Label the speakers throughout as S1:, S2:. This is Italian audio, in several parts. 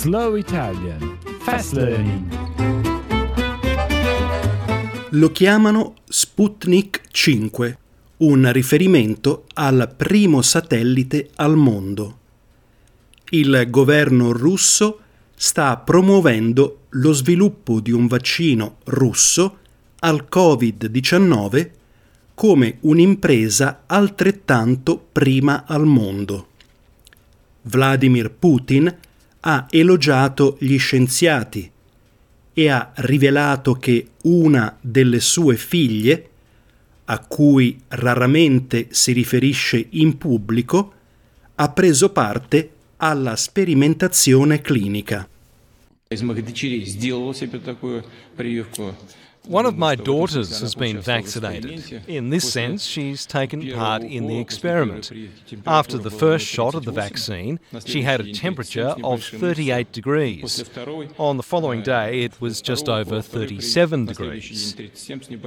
S1: Slow Italian Fast Learning.
S2: Lo chiamano Sputnik 5, un riferimento al primo satellite al mondo. Il governo russo sta promuovendo lo sviluppo di un vaccino russo al Covid-19 come un'impresa altrettanto prima al mondo. Vladimir Putin ha elogiato gli scienziati e ha rivelato che una delle sue figlie, a cui raramente si riferisce in pubblico, ha preso parte alla sperimentazione clinica.
S3: Из моих дочерей сделала себе такую прививку.
S4: One of my daughters has been vaccinated. In this sense, she's taken part in the experiment. After the first shot of the vaccine, she had a temperature of 38 degrees. On the following day, it was just over 37 degrees.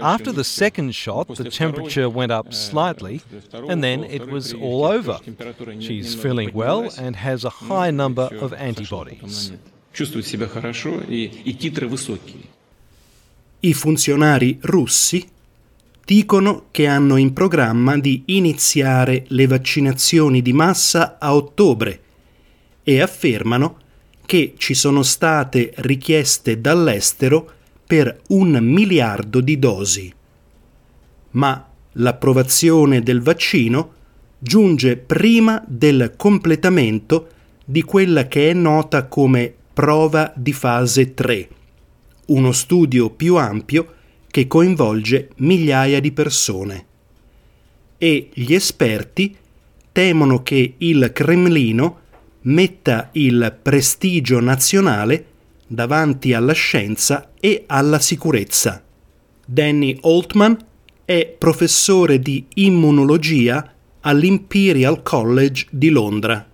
S4: After the second shot, the temperature went up slightly, and then it was all over. She's feeling well and has a high number of antibodies.
S3: Чувствует себя хорошо и, и титры высокие.
S2: I funzionari russi dicono che hanno in programma di iniziare le vaccinazioni di massa a ottobre e affermano che ci sono state richieste dall'estero per un miliardo di dosi. Ma l'approvazione del vaccino giunge prima del completamento di quella che è nota come prova di fase 3 uno studio più ampio che coinvolge migliaia di persone. E gli esperti temono che il Cremlino metta il prestigio nazionale davanti alla scienza e alla sicurezza. Danny Altman è professore di immunologia all'Imperial College di Londra.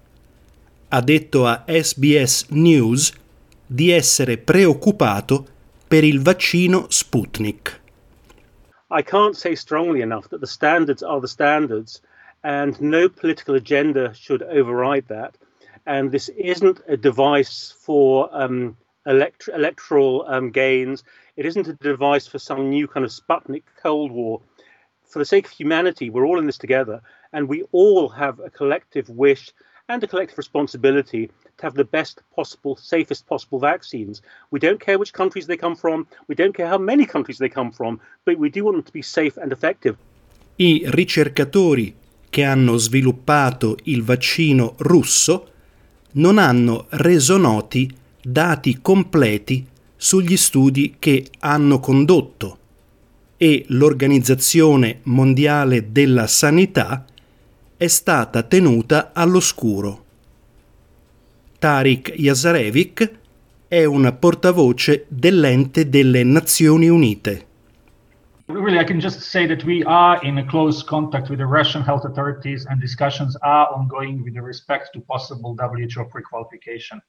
S2: Ha detto a SBS News di essere preoccupato per il vaccino Sputnik.
S5: I can't say strongly enough that the standards are the standards and no political agenda should override that. And this isn't a device for um, elect- electoral um, gains. It isn't a device for some new kind of Sputnik Cold War. For the sake of humanity, we're all in this together, and we all have a collective wish and a collective responsibility to have the best possible, safest possible vaccines. We don't care which countries they come from, we don't care how many countries they come from, but we do want them to be safe and effective.
S2: I ricercatori che hanno sviluppato il vaccino russo non hanno reso noti dati completi sugli studi che hanno condotto e l'Organizzazione Mondiale della Sanità è stata tenuta all'oscuro. Tariq Yazarevic è un portavoce dell'ente delle Nazioni Unite.
S6: Really, I can just say that we are in close contact with the Russian health authorities and discussions are ongoing with respect to possible WHO pre-qualification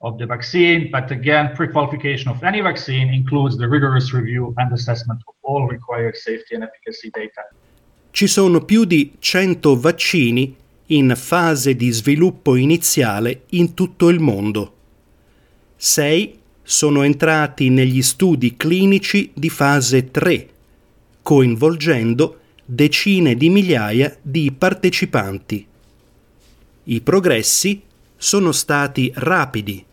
S6: of the vaccine. But again, pre-qualification of any vaccine includes the rigorous review and assessment of all required safety and efficacy data.
S2: Ci sono più di 100 vaccini in fase di sviluppo iniziale in tutto il mondo. Sei sono entrati negli studi clinici di fase 3, coinvolgendo decine di migliaia di partecipanti. I progressi sono stati rapidi,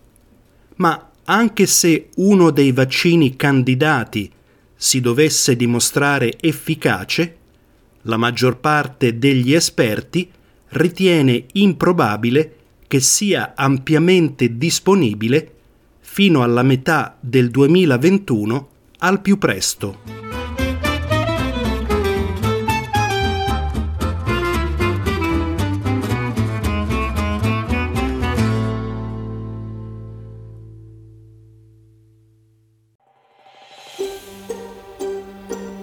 S2: ma anche se uno dei vaccini candidati si dovesse dimostrare efficace, la maggior parte degli esperti ritiene improbabile che sia ampiamente disponibile fino alla metà del 2021 al più presto.